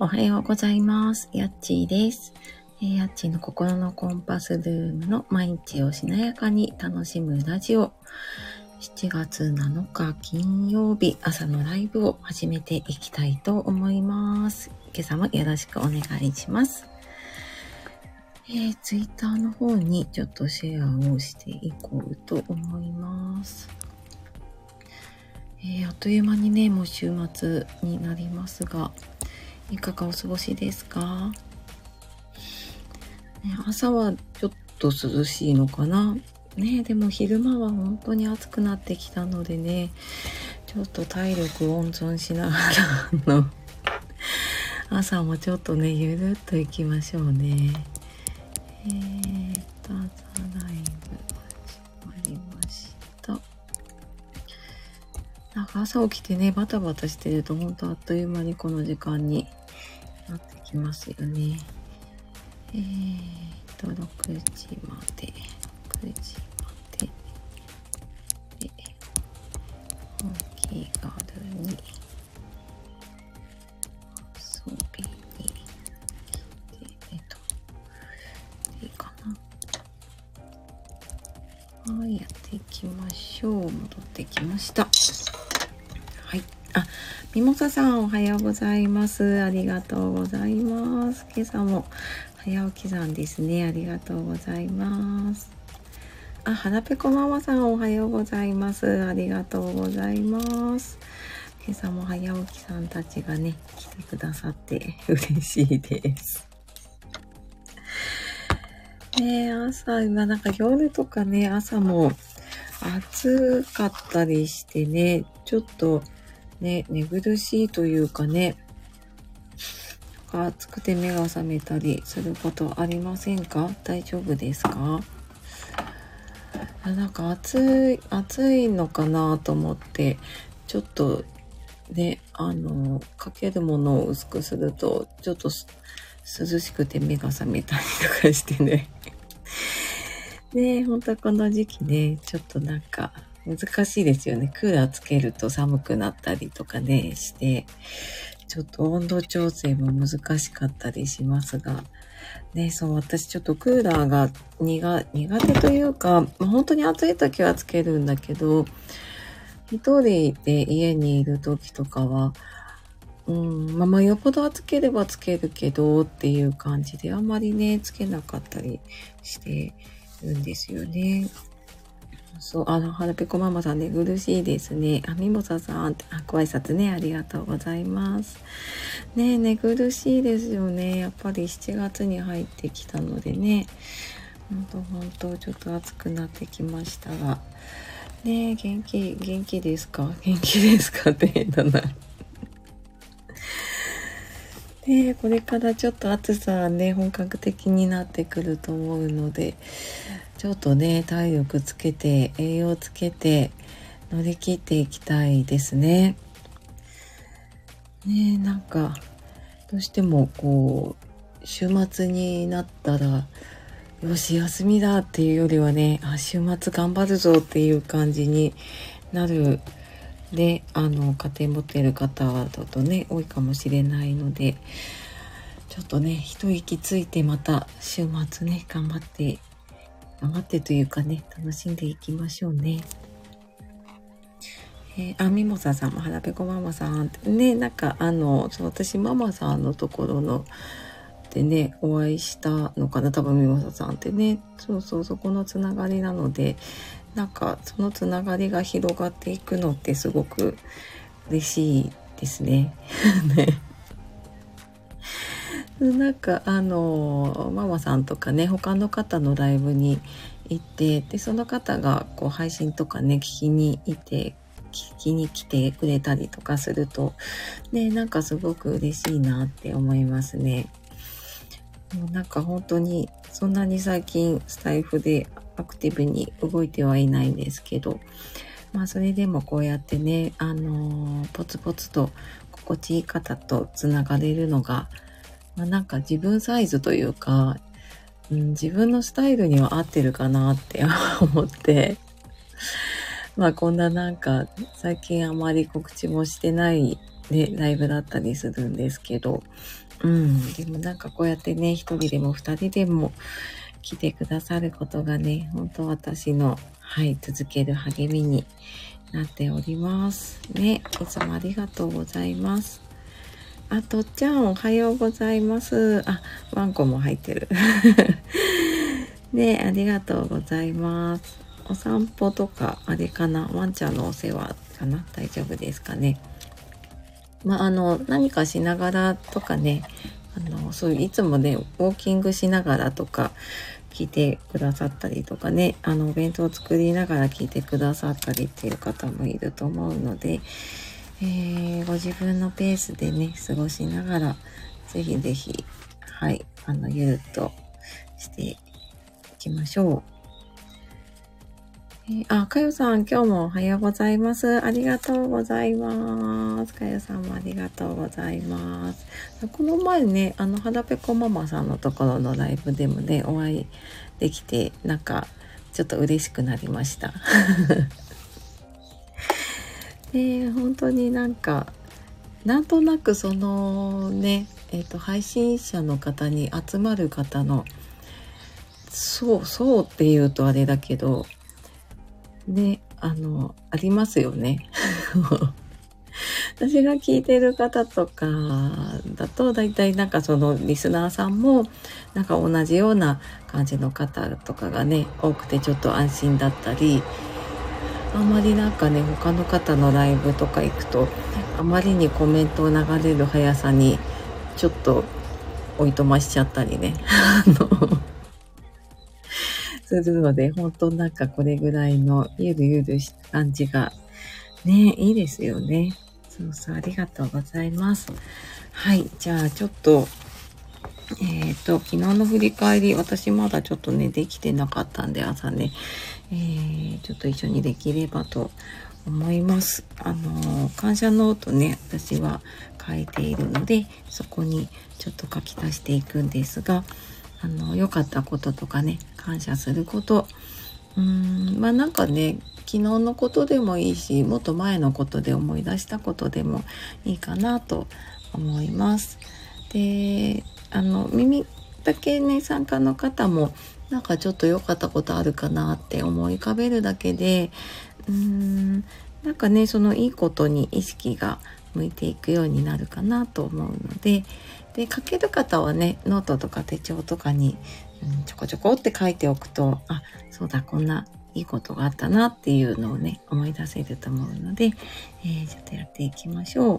おはようございます。やっちーです。えやっちーの心のコンパスルームの毎日をしなやかに楽しむラジオ。7月7日金曜日朝のライブを始めていきたいと思います。今朝もよろしくお願いします。えー、ツイッターの方にちょっとシェアをしていこうと思います。えーあっという間にね、もう週末になりますが、いかがお過ごしですか、ね、朝はちょっと涼しいのかな？ねでも昼間は本当に暑くなってきたのでね、ちょっと体力温存しながら、の、朝もちょっとね、ゆるっと行きましょうね。えーと、朝ライブ始まりました。なんか朝起きてね、バタバタしてると本当あっという間にこの時間になってきますよね。えーと、6時まで、6時まで、で、お気軽に遊びに、で、えっと、でいいかな。はい、やっていきましょう。戻ってきました。はい。あ、ミモサさんおはようございます。ありがとうございます。今朝も早起きさんですね。ありがとうございます。あ、はなぺこママさんおはようございます。ありがとうございます。今朝も早起きさんたちがね、来てくださって嬉しいです。ね朝、今なんか夜とかね、朝も暑かったりしてね、ちょっとね、寝苦しいというかね、暑くて目が覚めたりすることありませんか？大丈夫ですか？あなんか暑い、暑いのかなと思って、ちょっとね、あの、かけるものを薄くすると、ちょっと涼しくて目が覚めたりとかしてね。ねえ、ほんとこの時期ね、ちょっとなんか難しいですよね。クーラーつけると寒くなったりとかね、して、ちょっと温度調整も難しかったりしますが、ね、そう、私ちょっとクーラーが苦手というか、本当に暑い時はつけるんだけど、一人で家にいる時とかは、うん、まあまあよっぽどつければつけるけどっていう感じであんまりね、つけなかったりしてるんですよね。そう、あの、はらぺこママさん寝苦しいですね。あ、みもささんって、あ、ご挨拶ね、ありがとうございます。ねえ寝苦しいですよね。やっぱり7月に入ってきたのでね。ほんとほんと、ちょっと暑くなってきましたが。ねえ元気、元気ですか？元気ですか？って変だな。ねこれからちょっと暑さはね、本格的になってくると思うので、ちょっとね、体力つけて、栄養つけて、乗り切っていきたいですね。ねなんか、どうしてもこう、週末になったら、よし、休みだっていうよりはね、あ、週末頑張るぞっていう感じになる、で、あの、家庭持っている方はちょっとね、多いかもしれないので、ちょっとね、一息ついてまた週末ね、頑張って、頑張ってというかね、楽しんでいきましょうね。えーあ、ミモサさんも、はらぺこママさんってね、なんかあの、そう私ママさんのところの、でね、お会いしたのかな多分ミモサさんってね。そうそう、そこのつながりなので、なんかそのつながりが広がっていくのってすごく嬉しいですね。ね。なんかあの、ママさんとかね、他の方のライブに行って、で、その方がこう配信とかね、聞きに行って、聞きに来てくれたりとかすると、ね、なんかすごく嬉しいなって思いますね。もうなんか本当にそんなに最近スタイフでアクティブに動いてはいないんですけど、まあそれでもこうやってね、あのーポツポツと心地いい方とつながれるのが、まあなんか自分サイズというか、うん、自分のスタイルには合ってるかなって 思って、まあこんななんか最近あまり告知もしてないね、ライブだったりするんですけど、うん。でもなんかこうやってね、一人でも二人でも来てくださることがね、本当私の、はい、続ける励みになっております。ね、いつもありがとうございます。あ、とっちゃんおはようございます。あ、ワンコも入ってる。ね、ありがとうございます。お散歩とか、あれかな？ワンちゃんのお世話かな？大丈夫ですかね？まあ、あの、何かしながらとかね、あの、そういういつもね、ウォーキングしながらとか、聞いてくださったりとかね、あの、お弁当を作りながら聞いてくださったりっていう方もいると思うので、えー、ご自分のペースでね、過ごしながら、ぜひぜひ、はい、あの、ゆるっとしていきましょう。えー、あ、かよさん、今日もおはようございます。ありがとうございます。かよさんもありがとうございます。この前ね、あの、はだぺこママさんのところのライブでもね、お会いできて、なんか、ちょっと嬉しくなりました。で、本当になんか、なんとなくそのね、えっ、ー、と、配信者の方に集まる方の、そう、そうって言うとあれだけど、ね、あの、ありますよね。私が聞いてる方とかだと、大体なんかそのリスナーさんも、なんか同じような感じの方とかがね、多くてちょっと安心だったり、あんまりなんかね、他の方のライブとか行くと、あまりにコメントを流れる速さに、ちょっとおいとましちゃったりね。あのするので、本当なんかこれぐらいのゆるゆるした感じが、ね、いいですよね。そうそう、ありがとうございます。はい、じゃあちょっと、えっ、と、昨日の振り返り、私まだちょっとね、できてなかったんで、朝ね、えー、ちょっと一緒にできればと思います。あの、感謝ノートね、私は書いているので、そこにちょっと書き足していくんですが、あの、良かったこととかね、感謝すること。うーん、まあなんかね、昨日のことでもいいし、もっと前のことで思い出したことでもいいかなと思います。で、あの、耳だけね、参加の方も、なんかちょっと良かったことあるかなって思い浮かべるだけで、うーん、なんかね、そのいいことに意識が向いていくようになるかなと思うので、で書ける方はねノートとか手帳とかに、うん、ちょこちょこって書いておくとあそうだこんないいことがあったなっていうのをね思い出せると思うので、えー、ちょっとやっていきましょう。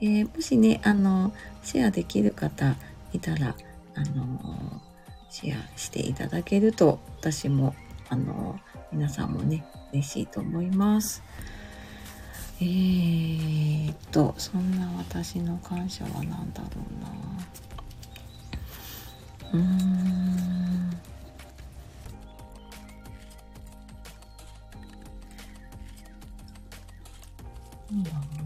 えー、もしねあのシェアできる方いたらあのシェアしていただけると私もあの皆さんもね嬉しいと思います。えー、っと、そんな私の感謝は何だろうな。うん。なんだろうな。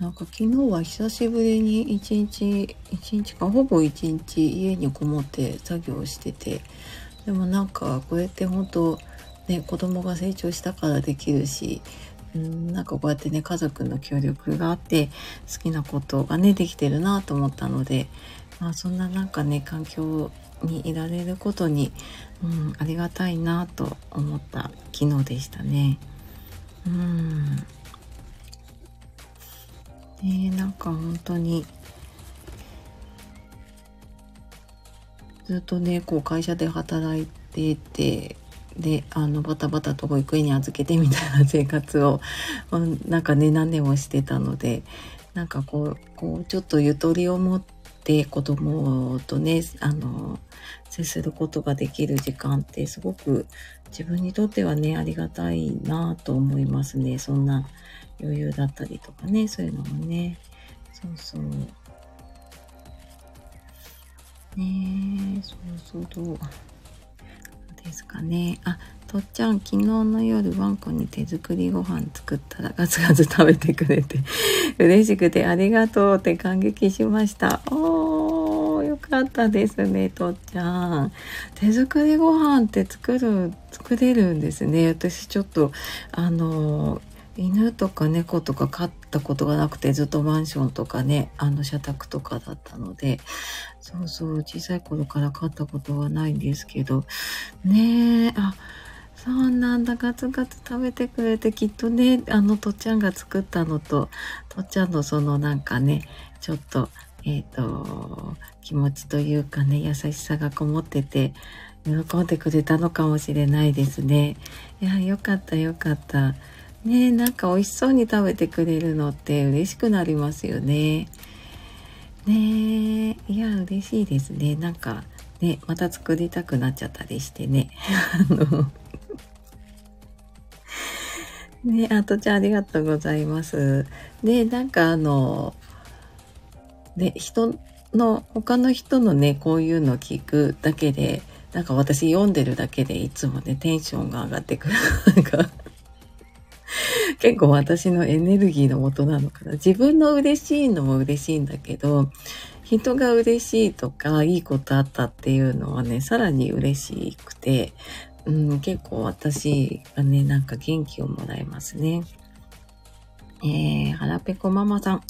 なんか昨日は久しぶりに一日、一日か、ほぼ一日家にこもって作業してて、でもなんかこうやって本当ね、子供が成長したからできるし、うん、なんかこうやってね、家族の協力があって、好きなことがね、できてるなと思ったので、まあそんななんかね、環境にいられることに、うん、ありがたいなと思った昨日でしたね。うん。ねなんか本当に、ずっとね、こう会社で働いてて、であのバタバタと保育園に預けてみたいな生活を、うん、なんかね何年もしてたのでなんかこうこうちょっとゆとりを持って子供とねあの接することができる時間ってすごく自分にとってはねありがたいなと思いますね。そんな余裕だったりとかねそういうのもねそうそうねそうそうどうですかね。あ、とっちゃん、昨日の夜ワンコに手作りご飯作ったらガツガツ食べてくれて 嬉しくてありがとうって感激しました。おー、よかったですね、とっちゃん。手作りご飯って作る、作れるんですね。私ちょっと、あの、犬とか猫とか飼ったことがなくて、ずっとマンションとかね、あの、社宅とかだったので、そうそう、小さい頃から飼ったことはないんですけど、ねえ、あ、そうなんだ、ガツガツ食べてくれて、きっとね、あの、とっちゃんが作ったのと、とっちゃんのそのなんかね、ちょっと、えっ、ー、と、気持ちというかね、優しさがこもってて、喜んでくれたのかもしれないですね。いや、よかったよかった。ねなんか美味しそうに食べてくれるのって嬉しくなりますよね。ねいや、嬉しいですね。なんか、ね、また作りたくなっちゃったりしてね。あのね、あとちゃんありがとうございます。で、なんかあの、ね、人の、他の人のね、こういうの聞くだけで、なんか私読んでるだけでいつもね、テンションが上がってくる。なんか 結構私のエネルギーの元なのかな。自分の嬉しいのも嬉しいんだけど、人が嬉しいとか、いいことあったっていうのはね、さらに嬉しくて、うん、結構私がね、なんか元気をもらえますね。えー、はらぺこママさん、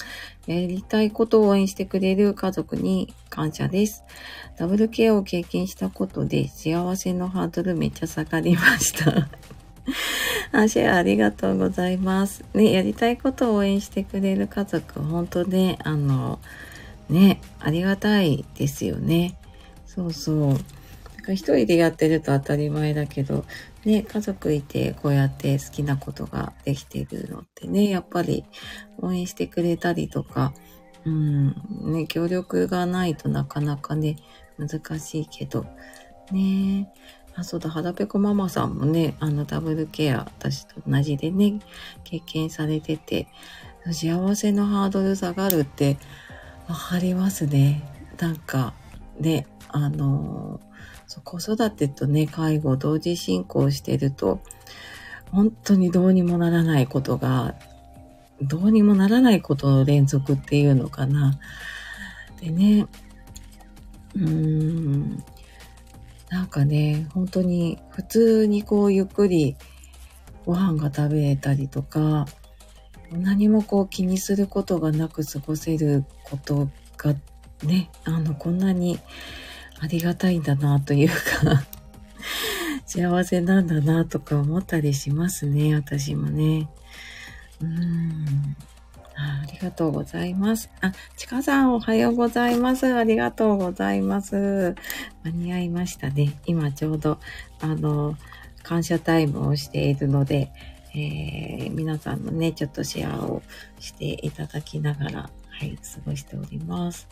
やりたいことを応援してくれる家族に感謝です。ダブルケアを経験したことで幸せのハードルめっちゃ下がりました。あ、シェアありがとうございます。ね、やりたいことを応援してくれる家族、本当ね、あの、ね、ありがたいですよね。そうそう。か一人でやってると当たり前だけど、ね、家族いてこうやって好きなことができてるのってね、やっぱり応援してくれたりとか、うん、ね、協力がないとなかなかね、難しいけど、ね、あ、そうだ、肌ペコママさんもね、あのダブルケア、私と同じでね、経験されてて、幸せのハードル下がるってわかりますね。なんか、ね、あのそう子育てとね、介護同時進行してると、本当にどうにもならないことが、どうにもならないことの連続っていうのかな。でね、うーん、なんかね、本当に普通にこうゆっくりご飯が食べれたりとか、何もこう気にすることがなく過ごせることがね、あの、こんなにありがたいんだなというか 幸せなんだなとか思ったりしますね、私もね。うんあ。りがとうございます。あ、ちかさんおはようございます。ありがとうございます。間に合いましたね。今ちょうど、あの、感謝タイムをしているので、えー、皆さんのね、ちょっとシェアをしていただきながら、はい、過ごしております。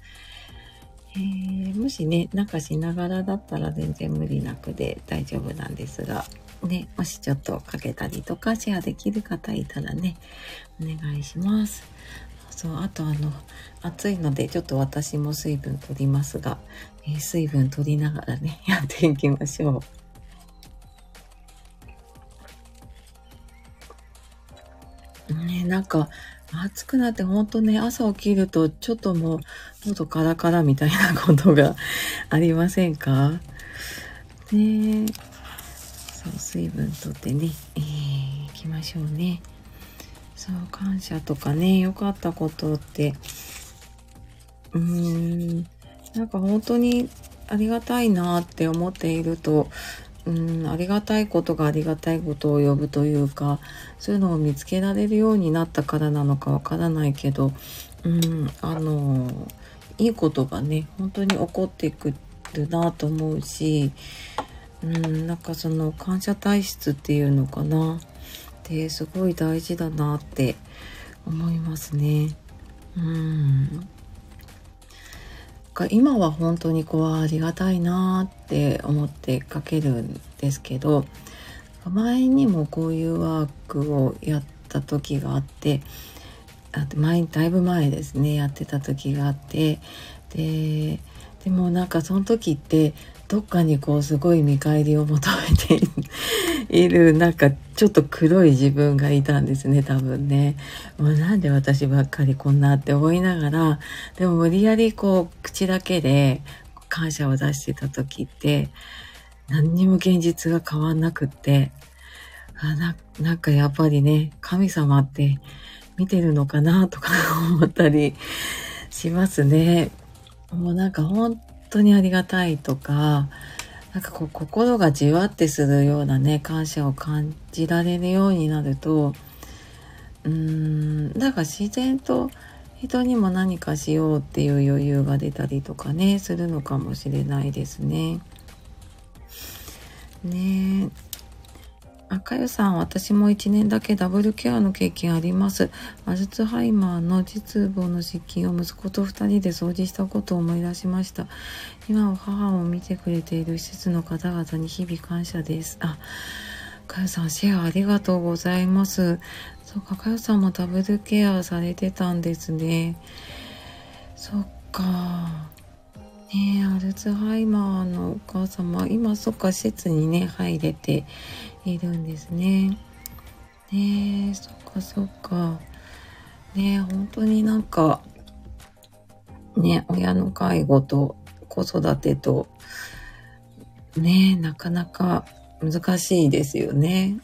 えー、もしね、なんかしながらだったら全然無理なくで大丈夫なんですが、ね、もしちょっとかけたりとかシェアできる方いたらね、お願いします。そう、あとあの、暑いのでちょっと私も水分取りますが、えー、水分取りながらね、やっていきましょう。ね、なんか、暑くなって本当ね、朝起きるとちょっともう喉カラカラみたいなことが ありませんか？ねそう、水分とってね、えー、きましょうね。そう、感謝とかね、良かったことって、うーん、なんか本当にありがたいなって思っていると、うん、ありがたいことがありがたいことを呼ぶというか、そういうのを見つけられるようになったからなのかわからないけど、うん、あの、いいことがね、本当に起こってくるなと思うし、うん、なんかその感謝体質っていうのかな。ってすごい大事だなって思いますね。うん。今は本当にこうありがたいなって思って書けるんですけど前にもこういうワークをやった時があってあ前だいぶ前ですねやってた時があってででもなんかその時ってどっかにこうすごい見返りを求めているなんかちょっと黒い自分がいたんですね多分ね。もうなんで私ばっかりこんなって思いながらでも無理やりこう口だけで感謝を出してた時って何にも現実が変わんなくってあななんかやっぱりね神様って見てるのかなとか思ったりしますね。もうなんか本当にありがたいとか、なんかこう心がじわってするようなね、感謝を感じられるようになると、うーん、なんか自然と人にも何かしようっていう余裕が出たりとかね、するのかもしれないですね。ねえ。赤湯さん、私も1年だけダブルケアの経験あります。アルツハイマーの実母の湿気を息子と2人で掃除したことを思い出しました。今は母を見てくれている施設の方々に日々感謝です。あ、赤湯さん、シェアありがとうございます。そうか、赤湯さんもダブルケアされてたんですね。そっか。ねえアルツハイマーのお母様、今そっか施設にね、入れているんですね。ねそっかそっか。ねえ本当になんか、ね親の介護と子育てと、ねえなかなか難しいですよね。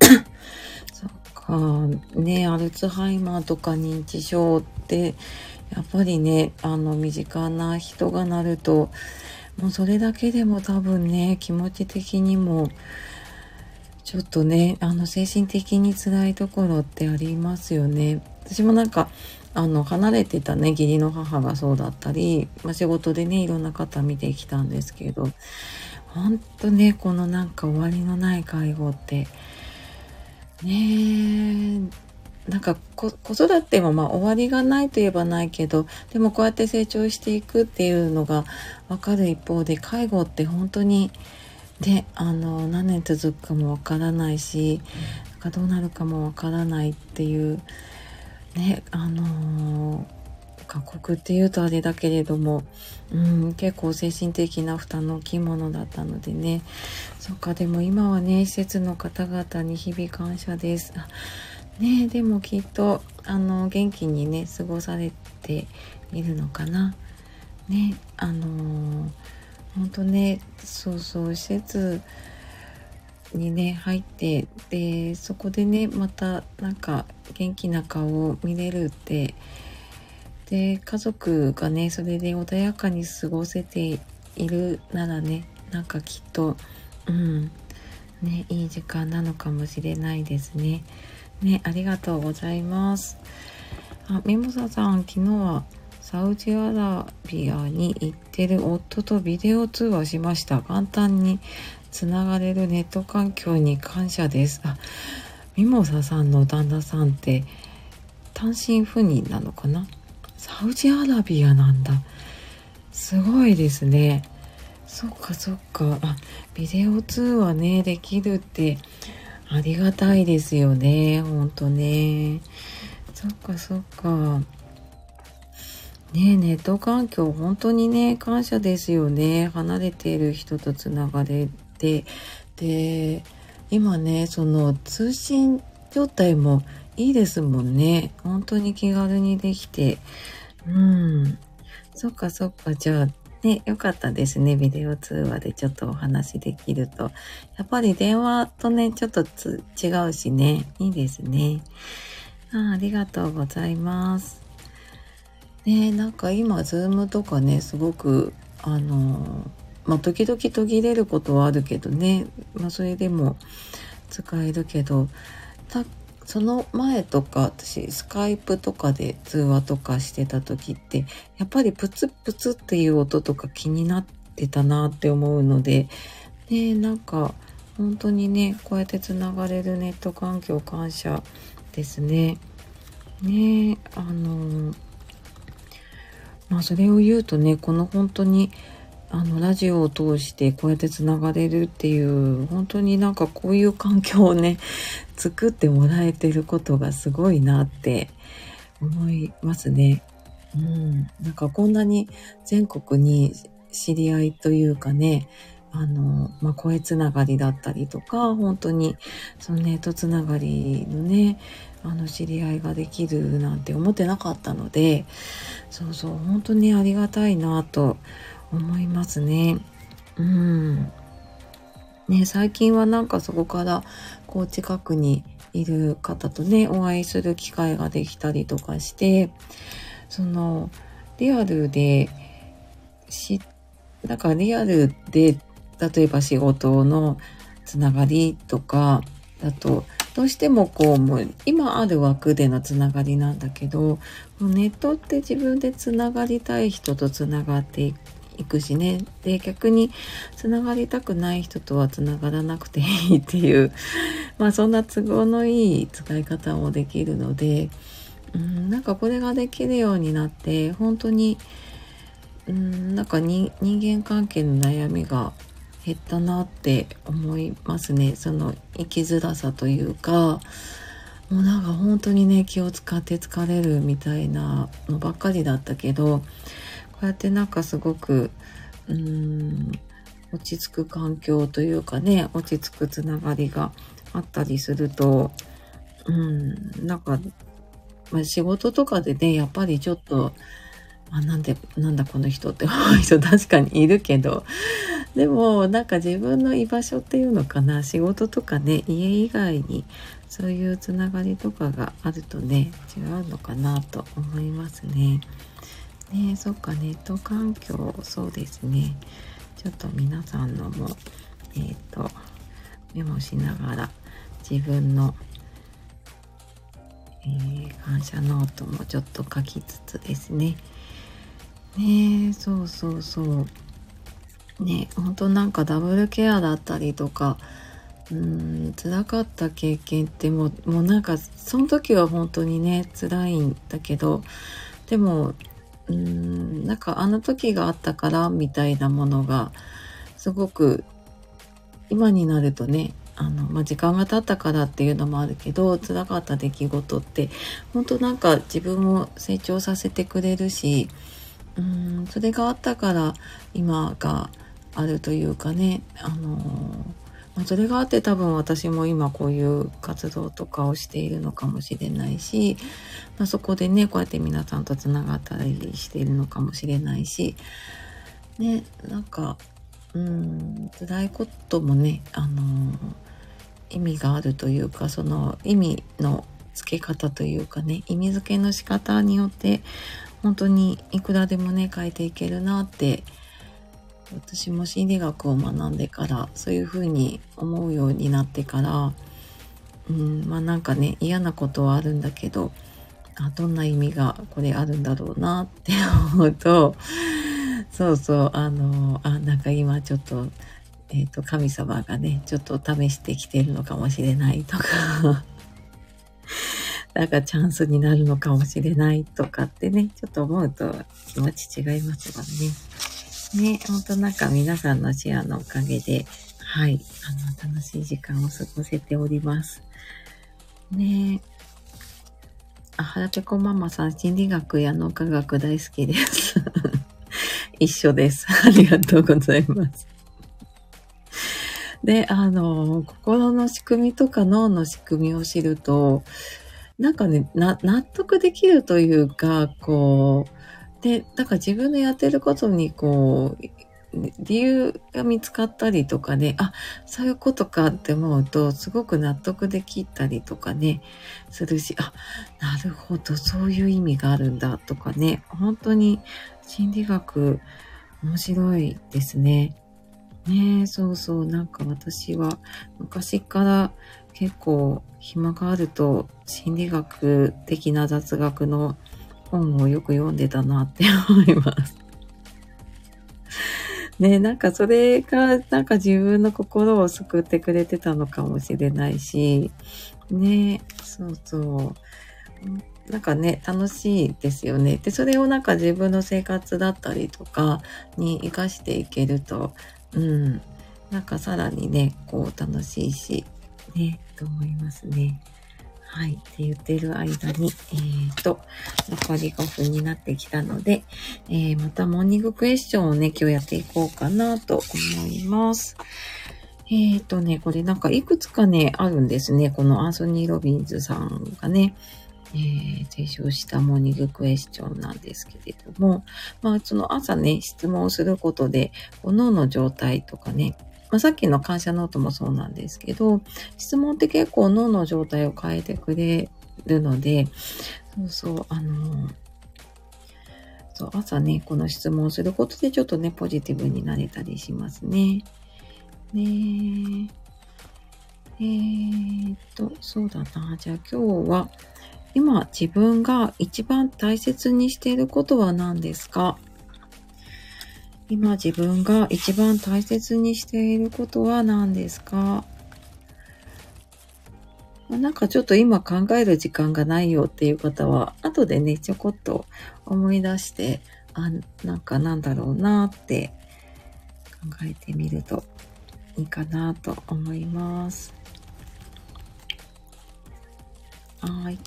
そっか、ねアルツハイマーとか認知症って、やっぱりね、あの、身近な人がなると、もうそれだけでも多分ね、気持ち的にも、ちょっとね、あの、精神的に辛いところってありますよね。私もなんか、あの、離れてたね、義理の母がそうだったり、まあ、仕事でね、いろんな方見てきたんですけど、ほんとね、このなんか終わりのない介護って、ね、なんか子育てもまあ終わりがないといえばないけどでもこうやって成長していくっていうのが分かる一方で介護って本当にであの何年続くかもわからないしなんかどうなるかもわからないっていうねあの過酷っていうとあれだけれども、うん、結構精神的な負担の大きいものだったのでねそっかでも今はね施設の方々に日々感謝です。ねでもきっとあの元気にね過ごされているのかな。ねあのー、本当ねそうそう施設にね入ってでそこでねまたなんか元気な顔を見れるってで家族がねそれで穏やかに過ごせているならねなんかきっとうんねいい時間なのかもしれないですね。ね、ありがとうございます。あ、ミモサさん、昨日はサウジアラビアに行ってる夫とビデオ通話しました。簡単につながれるネット環境に感謝です。あ、ミモサさんの旦那さんって単身赴任なのかな？サウジアラビアなんだ。すごいですね。そっかそっか。あ、ビデオ通話ね、できるってありがたいですよね。ほんとね。そっかそっか。ねネット環境本当にね、感謝ですよね。離れている人とつながれて。で、今ね、その通信状態もいいですもんね。本当に気軽にできて。うん。そっかそっか。じゃあ、ね、よかったですね。ビデオ通話でちょっとお話できると。やっぱり電話とね、ちょっと違うしね。いいですねあ。ありがとうございます。ねなんか今、ズームとかね、すごく、あの、まあ、時々途切れることはあるけどね。まあ、それでも使えるけど、その前とか私スカイプとかで通話とかしてた時ってやっぱりプツプツっていう音とか気になってたなって思うのでねなんか本当にねこうやってつながれるネット環境感謝ですね。ねあのまあそれを言うとねこの本当にあのラジオを通してこうやってつながれるっていう本当になんかこういう環境をね 作ってもらえてることがすごいなって思いますね。うん、なんかこんなに全国に知り合いというかねあの、まあ、声つながりだったりとか、本当に、そのネットつながりのね、あの、知り合いができるなんて思ってなかったので、そうそう、本当にありがたいなと思いますね。うん。ね、最近はなんかそこから、こう近くにいる方とね、お会いする機会ができたりとかして、その、リアルで、し、だかリアルで、例えば仕事のつながりとか、だと、どうしてもこう、もう今ある枠でのつながりなんだけど、ネットって自分でつながりたい人とつながっていくしね。で、逆につながりたくない人とはつながらなくていいっていう、まあそんな都合のいい使い方もできるので、うん、なんかこれができるようになって、本当に、うん、なんか人間関係の悩みが減ったなって思いますね。その生きづらさというか、もうなんか本当にね、気を使って疲れるみたいなのばっかりだったけど、こうやってなんかすごく、うーん、落ち着く環境というかね、落ち着くつながりがあったりすると、うん、なんか、まあ、仕事とかでね、やっぱりちょっと、あ、なんで、なんだこの人って思う 人確かにいるけど、でもなんか自分の居場所っていうのかな、仕事とかね、家以外にそういうつながりとかがあるとね、違うのかなと思いますね。ねそっか、ネット環境、そうですね。ちょっと皆さんのも、えっ、ー、と、メモしながら自分のえー、感謝ノートもちょっと書きつつですね。ねそうそうそうね本当なんかダブルケアだったりとかうん辛かった経験ってもうもうなんかその時は本当にね辛いんだけどでもうーんなんかあの時があったからみたいなものがすごく今になるとねあの、まあ、時間が経ったからっていうのもあるけど辛かった出来事って本当なんか自分を成長させてくれるしうんそれがあったから今があるというかねあのまあ、それがあって多分私も今こういう活動とかをしているのかもしれないし、まあ、そこでねこうやって皆さんとつながったりしているのかもしれないしねなんかうん辛いこともねあの意味があるというかその意味の付け方というかね意味付けの仕方によって本当にいくらでもね変えていけるなって私も心理学を学んでからそういうふうに思うようになってからうんまあなんかね嫌なことはあるんだけどあどんな意味がこれあるんだろうなって思うとそうそうあのあなんか今ちょっとえっ、ー、と神様がねちょっと試してきてるのかもしれないとか なんかチャンスになるのかもしれないとかってね、ちょっと思うと気持ち違いますもんね。ね、ほんとなんか皆さんのシェアのおかげで、はい、あの、楽しい時間を過ごせております。ねあ、はらぺこママさん、心理学や脳科学大好きです。一緒です。ありがとうございます。で、あの、心の仕組みとか脳の仕組みを知ると、なんかね、納得できるというか、こう、で、だか自分のやってることに、こう、理由が見つかったりとかね、あ、そういうことかって思うと、すごく納得できたりとかね、するし、あ、なるほど、そういう意味があるんだとかね、本当に心理学面白いですね。ねそうそう、なんか私は昔から結構暇があると心理学的な雑学の本をよく読んでたなって思います。ねなんかそれがなんか自分の心を救ってくれてたのかもしれないし、ねそうそう。なんかね、楽しいですよね。で、それをなんか自分の生活だったりとかに活かしていけると、うん、なんかさらにね、こう楽しいし、ね、と思いますね。はい。って言ってる間に、えーと、残り5分になってきたので、えー、またモーニングクエスチョンをね、今日やっていこうかなと思います。えーとね、これなんかいくつかね、あるんですね。このアンソニー・ロビンズさんがね、えー、提唱したモーニングクエスチョンなんですけれども、まあ、その朝ね、質問をすることで、脳の状態とかね、まあ、さっきの感謝ノートもそうなんですけど、質問って結構脳の状態を変えてくれるので、そうそう、あの、そう、朝ね、この質問をすることでちょっとね、ポジティブになれたりしますね。ねえー、っと、そうだな。じゃあ今日は、今自分が一番大切にしていることは何ですか？今自分が一番大切にしていることは何ですか？なんかちょっと今考える時間がないよっていう方は、後でね、ちょこっと思い出して、あ、なんかなんだろうなって考えてみるといいかなと思います。はい。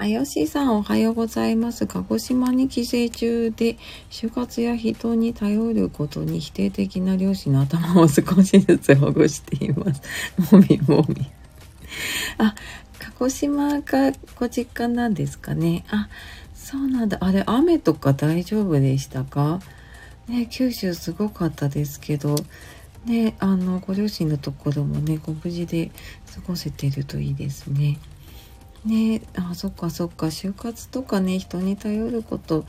あよしさんおはようございます。鹿児島に帰省中で、就活や人に頼ることに否定的な両親の頭を少しずつほぐしています。もみもみ。あ、鹿児島がご実家なんですかね。あ、そうなんだ。あれ、雨とか大丈夫でしたか？ね、九州すごかったですけど、ね、あの、ご両親のところもね、ご無事で過ごせてるといいですね。ねあそっかそっか就活とかね人に頼ること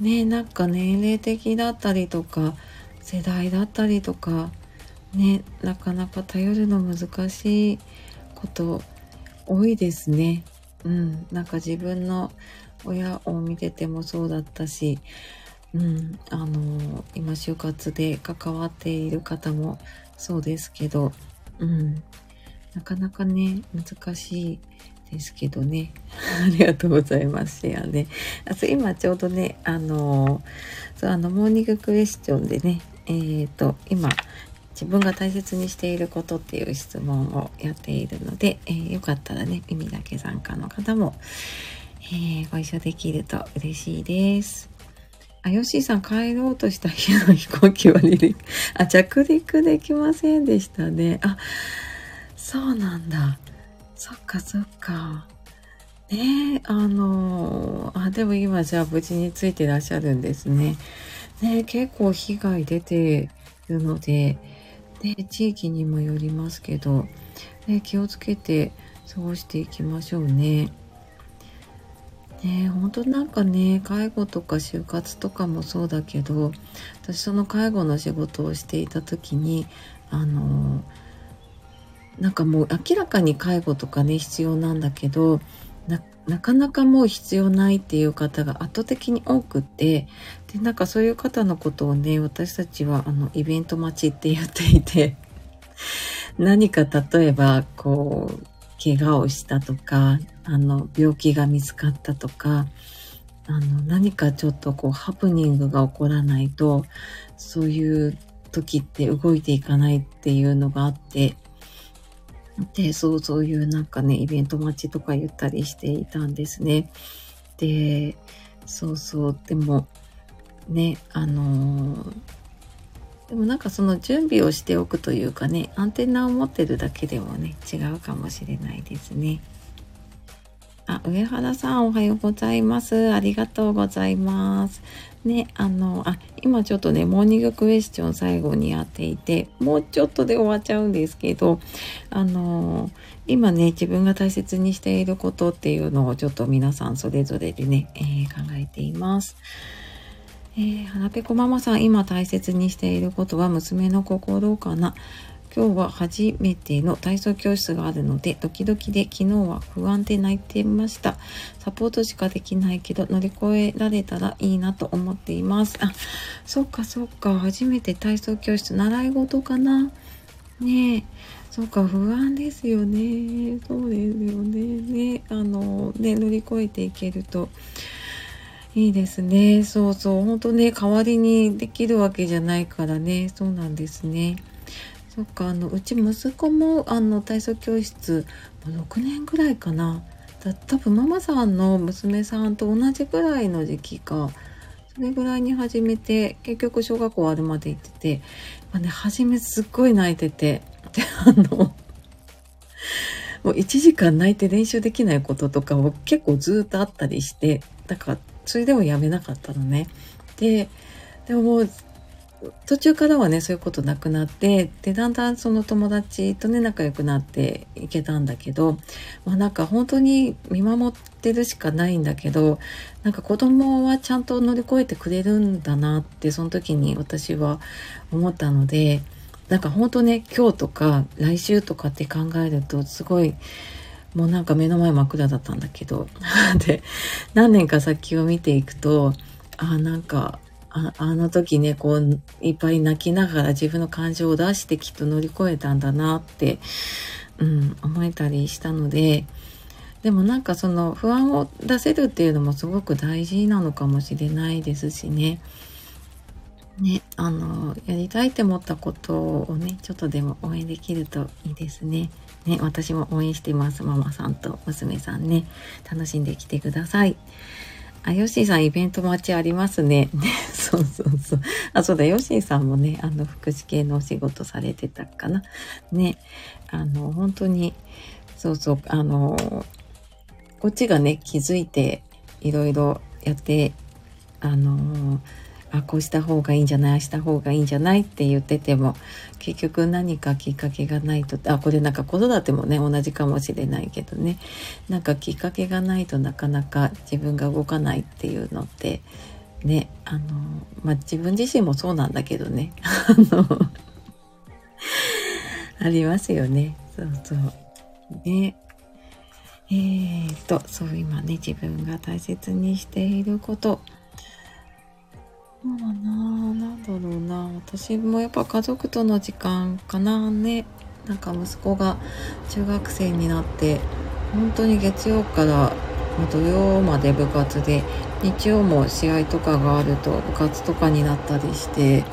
ねなんか年齢的だったりとか世代だったりとかねなかなか頼るの難しいこと多いですね。うん、なんか自分の親を見ててもそうだったし、うん、あの今就活で関わっている方もそうですけど、うん、なかなかね難しいですけどね。ありがとうございます。シェアね。あと今ちょうどね、あのそう、あの、モーニングクエスチョンでね、えっ、ー、と、今、自分が大切にしていることっていう質問をやっているので、えー、よかったらね、耳だけ参加の方も、えー、ご一緒できると嬉しいです。あ、ヨッシーさん帰ろうとした日の飛行機は離陸、あ、着陸できませんでしたね。あ、そうなんだ。そっかそっか。ねえ、あの、あ、でも今じゃあ無事についてらっしゃるんですね。ね結構被害出てるので、ね、地域にもよりますけど、ね、気をつけて過ごしていきましょうね。ね本当なんかね、介護とか就活とかもそうだけど、私その介護の仕事をしていた時に、あの、なんかもう明らかに介護とかね必要なんだけどなかなかもう必要ないっていう方が圧倒的に多くってでなんかそういう方のことをね私たちはあのイベント待ちって言っていて 何か例えばこう怪我をしたとかあの病気が見つかったとかあの何かちょっとこうハプニングが起こらないとそういう時って動いていかないっていうのがあってで、そう、そういうなんかね、イベント待ちとか言ったりしていたんですね。で、そうそう、でも、ね、あのー、でもなんかその準備をしておくというかね、アンテナを持ってるだけでもね、違うかもしれないですね。あ、上原さんおはようございます。ありがとうございます。ね、あの、あ、今ちょっとね、モーニングクエスチョン最後にやっていて、もうちょっとで終わっちゃうんですけど、あの、今ね、自分が大切にしていることっていうのをちょっと皆さんそれぞれでね、えー、考えています。えー、はなぺこママさん、今大切にしていることは娘の心かな。今日は初めての体操教室があるので、ドキドキで昨日は不安で泣いてました。サポートしかできないけど、乗り越えられたらいいなと思っています。あ、そっかそっか。初めて体操教室、習い事かなねえ。そっか、不安ですよね。そうですよね。ね、あの、ね、乗り越えていけると。いいですね。そうそう。本当ね、代わりにできるわけじゃないからね。そうなんですね。そっかあのうち息子もあの体操教室6年ぐらいかな。多分ママさんの娘さんと同じぐらいの時期か。それぐらいに始めて結局小学校あるまで行ってて、まあね、初めすっごい泣いてて。であのもう1時間泣いて練習できないこととかを結構ずっとあったりして。だからそれでもやめなかったのね。ででももう途中からはね、そういうことなくなって、で、だんだんその友達とね、仲良くなっていけたんだけど、まあなんか本当に見守ってるしかないんだけど、なんか子供はちゃんと乗り越えてくれるんだなって、その時に私は思ったので、なんか本当ね、今日とか来週とかって考えると、すごい、もうなんか目の前真っ暗だったんだけど、で、何年か先を見ていくと、あ、なんか、ああの時ね、こう、いっぱい泣きながら自分の感情を出してきっと乗り越えたんだなって、うん、思えたりしたので、でもなんかその不安を出せるっていうのもすごく大事なのかもしれないですしね。ね、あの、やりたいって思ったことをね、ちょっとでも応援できるといいですね。ね、私も応援してます。ママさんと娘さんね、楽しんできてください。あ、ヨッシーさんイベント待ちありますね。そうそうそう。あ、そうだ、ヨッシーさんもね、あの、福祉系のお仕事されてたかな。ね、あの、本当に、そうそう、あの、こっちがね、気づいて、いろいろやって、あの、あ、こうした方がいいんじゃないあした方がいいんじゃないって言ってても、結局何かきっかけがないと、あ、これなんか子育てもね、同じかもしれないけどね、なんかきっかけがないとなかなか自分が動かないっていうのって、ね、あの、まあ、自分自身もそうなんだけどね、あの、ありますよね。そうそう。ね。えー、っと、そう今ね、自分が大切にしていること、そうだななんだろうな私もやっぱ家族との時間かなね。なんか息子が中学生になって本当に月曜から土曜まで部活で日曜も試合とかがあると部活とかになったりして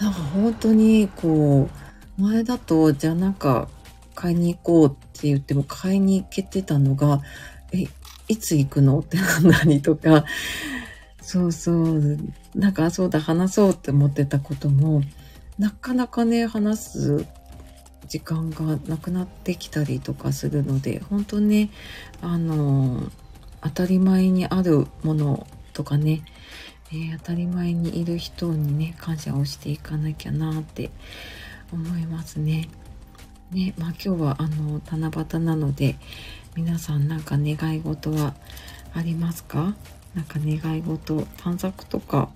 なんか本当にこう前だとじゃあなんか買いに行こうって言っても買いに行けてたのがえいつ行くのってなんだりとかそうそう。なんか、そうだ、話そうって思ってたことも、なかなかね、話す時間がなくなってきたりとかするので、本当ね、あの、当たり前にあるものとかね、えー、当たり前にいる人にね、感謝をしていかなきゃなって思いますね。ね、まあ今日はあの、七夕なので、皆さんなんか願い事はありますか？なんか願い事、探索とか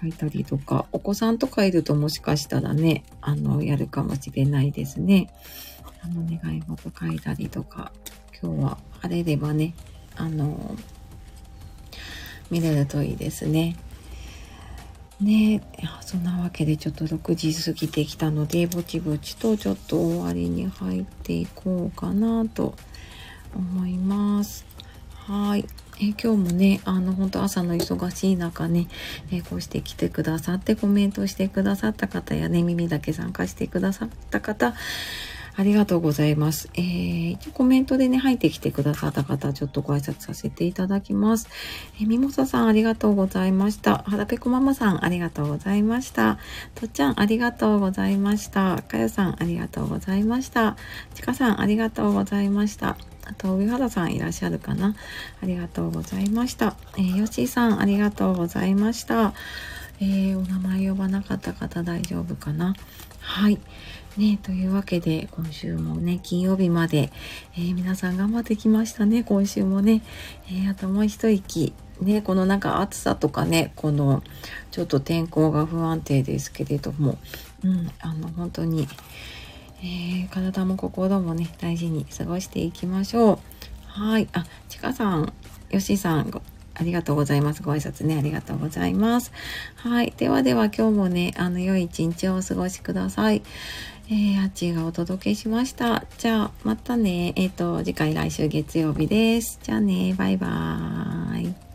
書いたりとか、お子さんとかいるともしかしたらね、あの、やるかもしれないですね。あの、願い事書いたりとか、今日は晴れればね、あの、見れるといいですね。ねそんなわけでちょっと6時過ぎてきたので、ぼちぼちとちょっと終わりに入っていこうかなと思います。はい。え今日もね、あの、本当朝の忙しい中ね、えこうして来てくださってコメントしてくださった方やね、耳だけ参加してくださった方、ありがとうございます。えー、一応コメントでね、入ってきてくださった方、ちょっとご挨拶させていただきます。えー、みもささん、ありがとうございました。はらぺこママさん、ありがとうございました。とっちゃん、ありがとうございました。かよさん、ありがとうございました。ちかさん、ありがとうございました。あと、上原さんいらっしゃるかな？ありがとうございました。えー、よしさん、ありがとうございました。えー、お名前呼ばなかった方大丈夫かな？はい。ね、というわけで、今週もね、金曜日まで、えー、皆さん頑張ってきましたね、今週もね。えー、あともう一息、ね、このなんか暑さとかね、この、ちょっと天候が不安定ですけれども、うん、あの、本当に、えー、体も心もね、大事に過ごしていきましょう。はい。あ、ちかさん、よしさん、ありがとうございます。ご挨拶ね、ありがとうございます。はい。ではでは今日もね、あの、良い一日をお過ごしください。えー、あっちがお届けしました。じゃあ、またね。えっ、ー、と、次回来週月曜日です。じゃあね、バイバーイ。